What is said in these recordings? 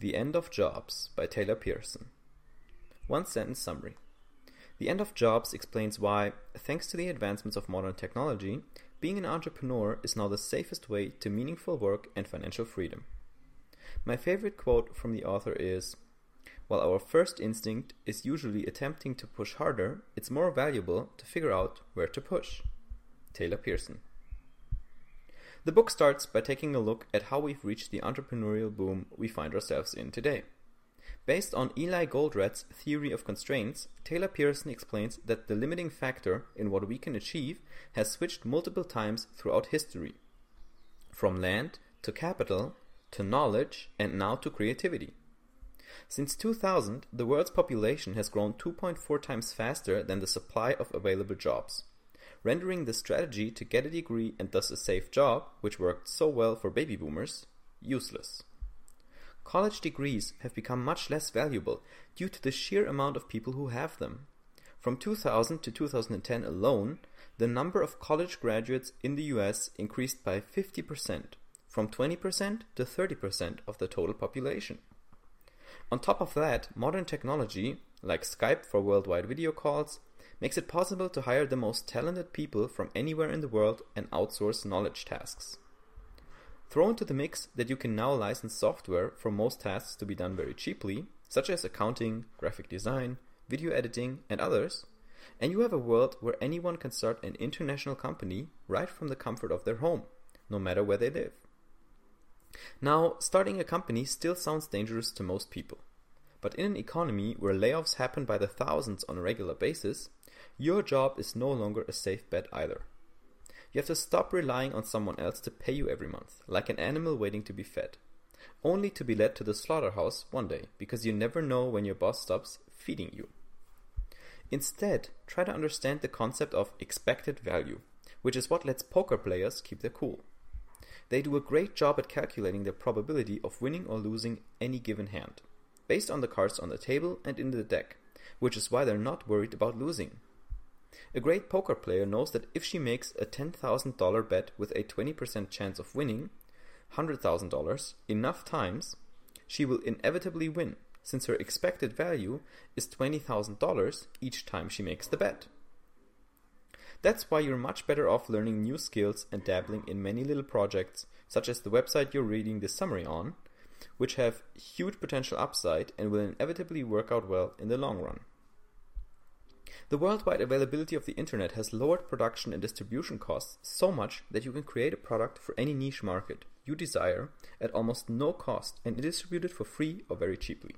The End of Jobs by Taylor Pearson. One sentence summary. The End of Jobs explains why, thanks to the advancements of modern technology, being an entrepreneur is now the safest way to meaningful work and financial freedom. My favorite quote from the author is While our first instinct is usually attempting to push harder, it's more valuable to figure out where to push. Taylor Pearson. The book starts by taking a look at how we've reached the entrepreneurial boom we find ourselves in today. Based on Eli Goldratt's theory of constraints, Taylor Pearson explains that the limiting factor in what we can achieve has switched multiple times throughout history. From land to capital to knowledge and now to creativity. Since 2000, the world's population has grown 2.4 times faster than the supply of available jobs rendering the strategy to get a degree and thus a safe job, which worked so well for baby boomers, useless. College degrees have become much less valuable due to the sheer amount of people who have them. From 2000 to 2010 alone, the number of college graduates in the US increased by 50%, from 20% to 30% of the total population. On top of that, modern technology, like Skype for worldwide video calls, makes it possible to hire the most talented people from anywhere in the world and outsource knowledge tasks. Throw into the mix that you can now license software for most tasks to be done very cheaply, such as accounting, graphic design, video editing, and others, and you have a world where anyone can start an international company right from the comfort of their home, no matter where they live. Now, starting a company still sounds dangerous to most people. But in an economy where layoffs happen by the thousands on a regular basis, your job is no longer a safe bet either. You have to stop relying on someone else to pay you every month, like an animal waiting to be fed, only to be led to the slaughterhouse one day because you never know when your boss stops feeding you. Instead, try to understand the concept of expected value, which is what lets poker players keep their cool. They do a great job at calculating the probability of winning or losing any given hand, based on the cards on the table and in the deck, which is why they're not worried about losing. A great poker player knows that if she makes a $10,000 bet with a 20% chance of winning $100,000 enough times, she will inevitably win, since her expected value is $20,000 each time she makes the bet. That's why you're much better off learning new skills and dabbling in many little projects, such as the website you're reading this summary on, which have huge potential upside and will inevitably work out well in the long run. The worldwide availability of the internet has lowered production and distribution costs so much that you can create a product for any niche market you desire at almost no cost and distribute it for free or very cheaply.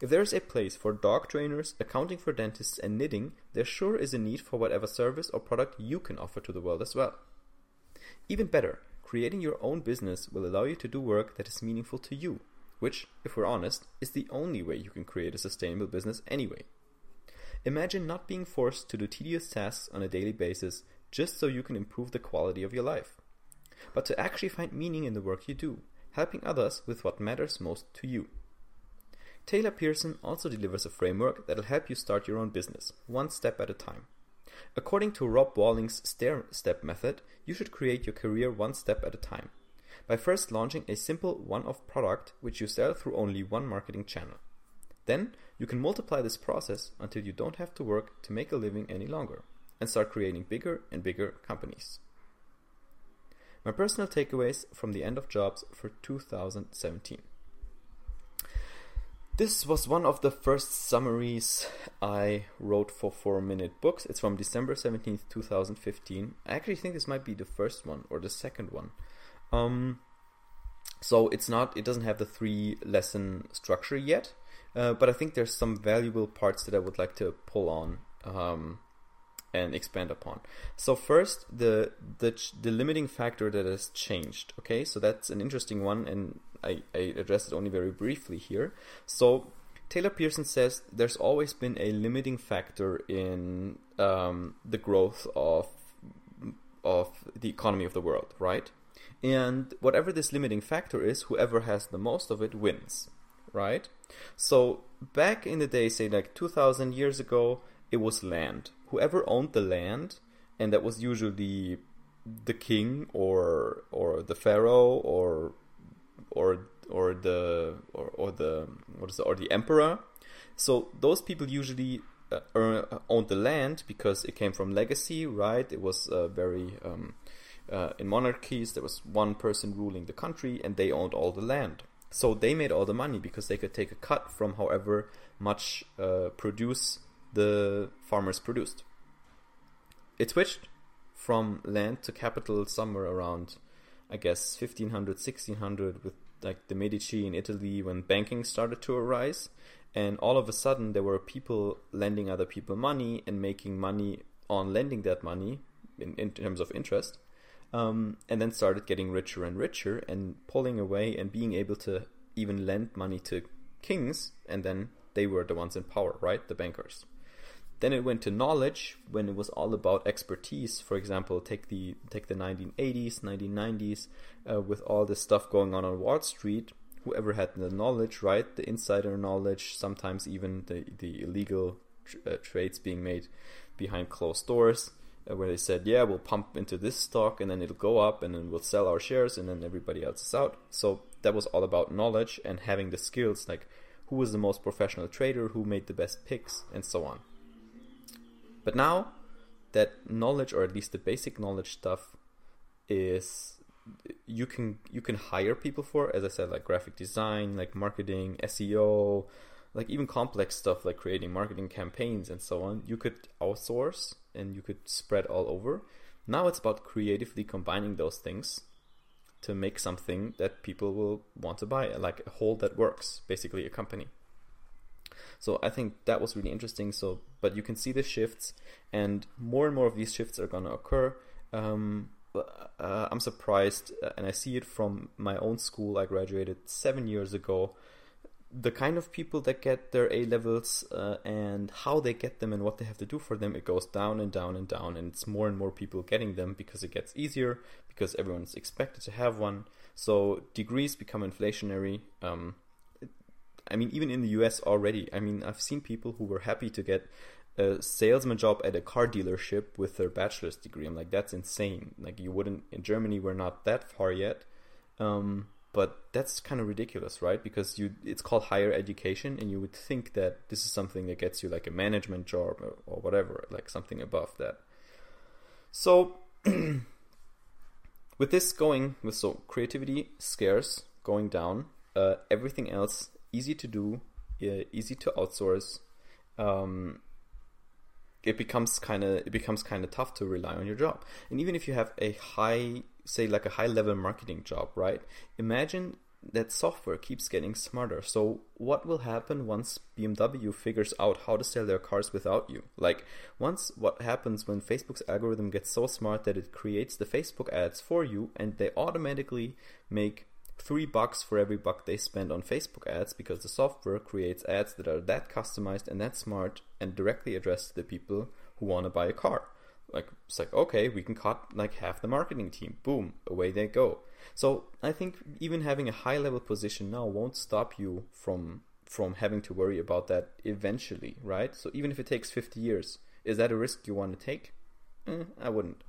If there is a place for dog trainers, accounting for dentists, and knitting, there sure is a need for whatever service or product you can offer to the world as well. Even better, creating your own business will allow you to do work that is meaningful to you, which, if we're honest, is the only way you can create a sustainable business anyway. Imagine not being forced to do tedious tasks on a daily basis just so you can improve the quality of your life, but to actually find meaning in the work you do, helping others with what matters most to you. Taylor Pearson also delivers a framework that'll help you start your own business, one step at a time. According to Rob Walling's stair step method, you should create your career one step at a time, by first launching a simple one off product which you sell through only one marketing channel. Then you can multiply this process until you don't have to work to make a living any longer and start creating bigger and bigger companies. My personal takeaways from the end of jobs for 2017. This was one of the first summaries I wrote for 4 Minute Books. It's from December 17th, 2015. I actually think this might be the first one or the second one. Um, so it's not, it doesn't have the three lesson structure yet. Uh, but I think there's some valuable parts that I would like to pull on um, and expand upon. So first, the the the limiting factor that has changed. Okay, so that's an interesting one, and I, I addressed it only very briefly here. So Taylor Pearson says there's always been a limiting factor in um, the growth of of the economy of the world, right? And whatever this limiting factor is, whoever has the most of it wins right? So back in the day, say like 2000 years ago, it was land. Whoever owned the land, and that was usually the king or or the pharaoh or or or the or, or the what is it, or the emperor. So those people usually uh, uh, owned the land because it came from legacy, right? It was uh, very um, uh, in monarchies there was one person ruling the country and they owned all the land. So they made all the money because they could take a cut from however much uh, produce the farmers produced. It switched from land to capital somewhere around, I guess, 1500, 1600 with like the Medici in Italy when banking started to arise. And all of a sudden, there were people lending other people money and making money on lending that money in, in terms of interest. Um, and then started getting richer and richer and pulling away and being able to even lend money to kings. And then they were the ones in power, right? The bankers. Then it went to knowledge when it was all about expertise. For example, take the take the 1980s, 1990s, uh, with all this stuff going on on Wall Street. Whoever had the knowledge, right, the insider knowledge, sometimes even the the illegal tr- uh, trades being made behind closed doors, uh, where they said, "Yeah, we'll pump into this stock, and then it'll go up, and then we'll sell our shares, and then everybody else is out." So that was all about knowledge and having the skills, like who was the most professional trader, who made the best picks, and so on. But now that knowledge, or at least the basic knowledge stuff, is you can you can hire people for, as I said, like graphic design, like marketing, SEO, like even complex stuff like creating marketing campaigns and so on. You could outsource and you could spread all over. Now it's about creatively combining those things to make something that people will want to buy, like a whole that works, basically a company. So I think that was really interesting. So, but you can see the shifts, and more and more of these shifts are going to occur. Um, uh, I'm surprised, uh, and I see it from my own school. I graduated seven years ago. The kind of people that get their A levels uh, and how they get them and what they have to do for them, it goes down and down and down, and it's more and more people getting them because it gets easier because everyone's expected to have one. So degrees become inflationary. Um, I mean, even in the US already, I mean, I've seen people who were happy to get a salesman job at a car dealership with their bachelor's degree. I'm like, that's insane. Like, you wouldn't, in Germany, we're not that far yet. Um, but that's kind of ridiculous, right? Because you, it's called higher education, and you would think that this is something that gets you like a management job or, or whatever, like something above that. So, with this going, with so creativity scarce, going down, uh, everything else easy to do, easy to outsource. Um, it becomes kind of it becomes kind of tough to rely on your job. And even if you have a high, say like a high level marketing job, right? Imagine that software keeps getting smarter. So what will happen once BMW figures out how to sell their cars without you? Like once what happens when Facebook's algorithm gets so smart that it creates the Facebook ads for you and they automatically make three bucks for every buck they spend on Facebook ads because the software creates ads that are that customized and that smart and directly addressed to the people who want to buy a car. Like it's like okay, we can cut like half the marketing team. Boom, away they go. So I think even having a high level position now won't stop you from from having to worry about that eventually, right? So even if it takes 50 years, is that a risk you want to take? Eh, I wouldn't.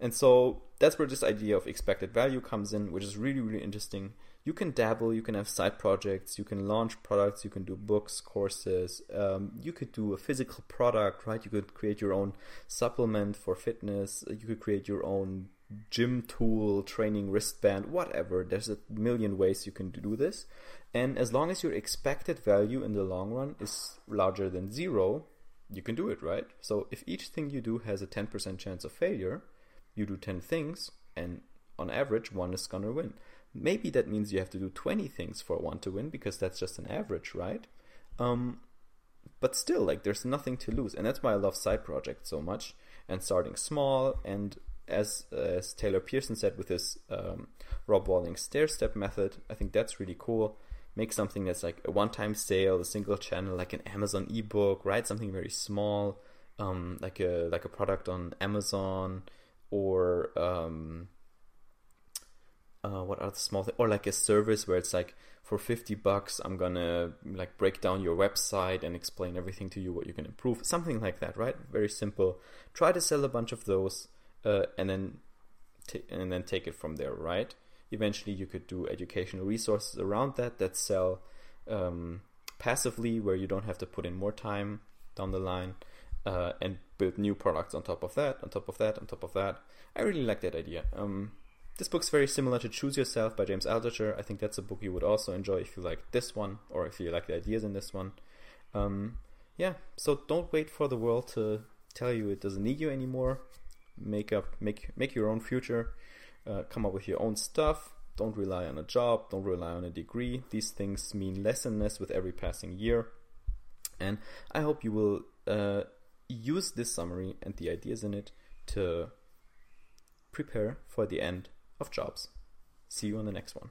And so that's where this idea of expected value comes in, which is really, really interesting. You can dabble, you can have side projects, you can launch products, you can do books, courses, um, you could do a physical product, right? You could create your own supplement for fitness, you could create your own gym tool, training wristband, whatever. There's a million ways you can do this. And as long as your expected value in the long run is larger than zero, you can do it, right? So if each thing you do has a 10% chance of failure, you do 10 things, and on average, one is gonna win. Maybe that means you have to do 20 things for one to win because that's just an average, right? Um, but still, like, there's nothing to lose. And that's why I love side projects so much and starting small. And as, as Taylor Pearson said with his um, Rob Walling stair step method, I think that's really cool. Make something that's like a one time sale, a single channel, like an Amazon ebook, right? Something very small, um, like a like a product on Amazon or um, uh, what other small thing or like a service where it's like for 50 bucks i'm gonna like break down your website and explain everything to you what you can improve. Something like that right? Very simple. Try to sell a bunch of those uh, and then t- and then take it from there right? Eventually you could do educational resources around that that sell um, passively, where you don't have to put in more time down the line, uh, and build new products on top of that, on top of that, on top of that. I really like that idea. Um, this book's very similar to Choose Yourself by James Altucher. I think that's a book you would also enjoy if you like this one, or if you like the ideas in this one. Um, yeah, so don't wait for the world to tell you it doesn't need you anymore. Make up, make make your own future. Uh, come up with your own stuff. Don't rely on a job. Don't rely on a degree. These things mean less and less with every passing year. And I hope you will uh, use this summary and the ideas in it to prepare for the end of jobs. See you on the next one.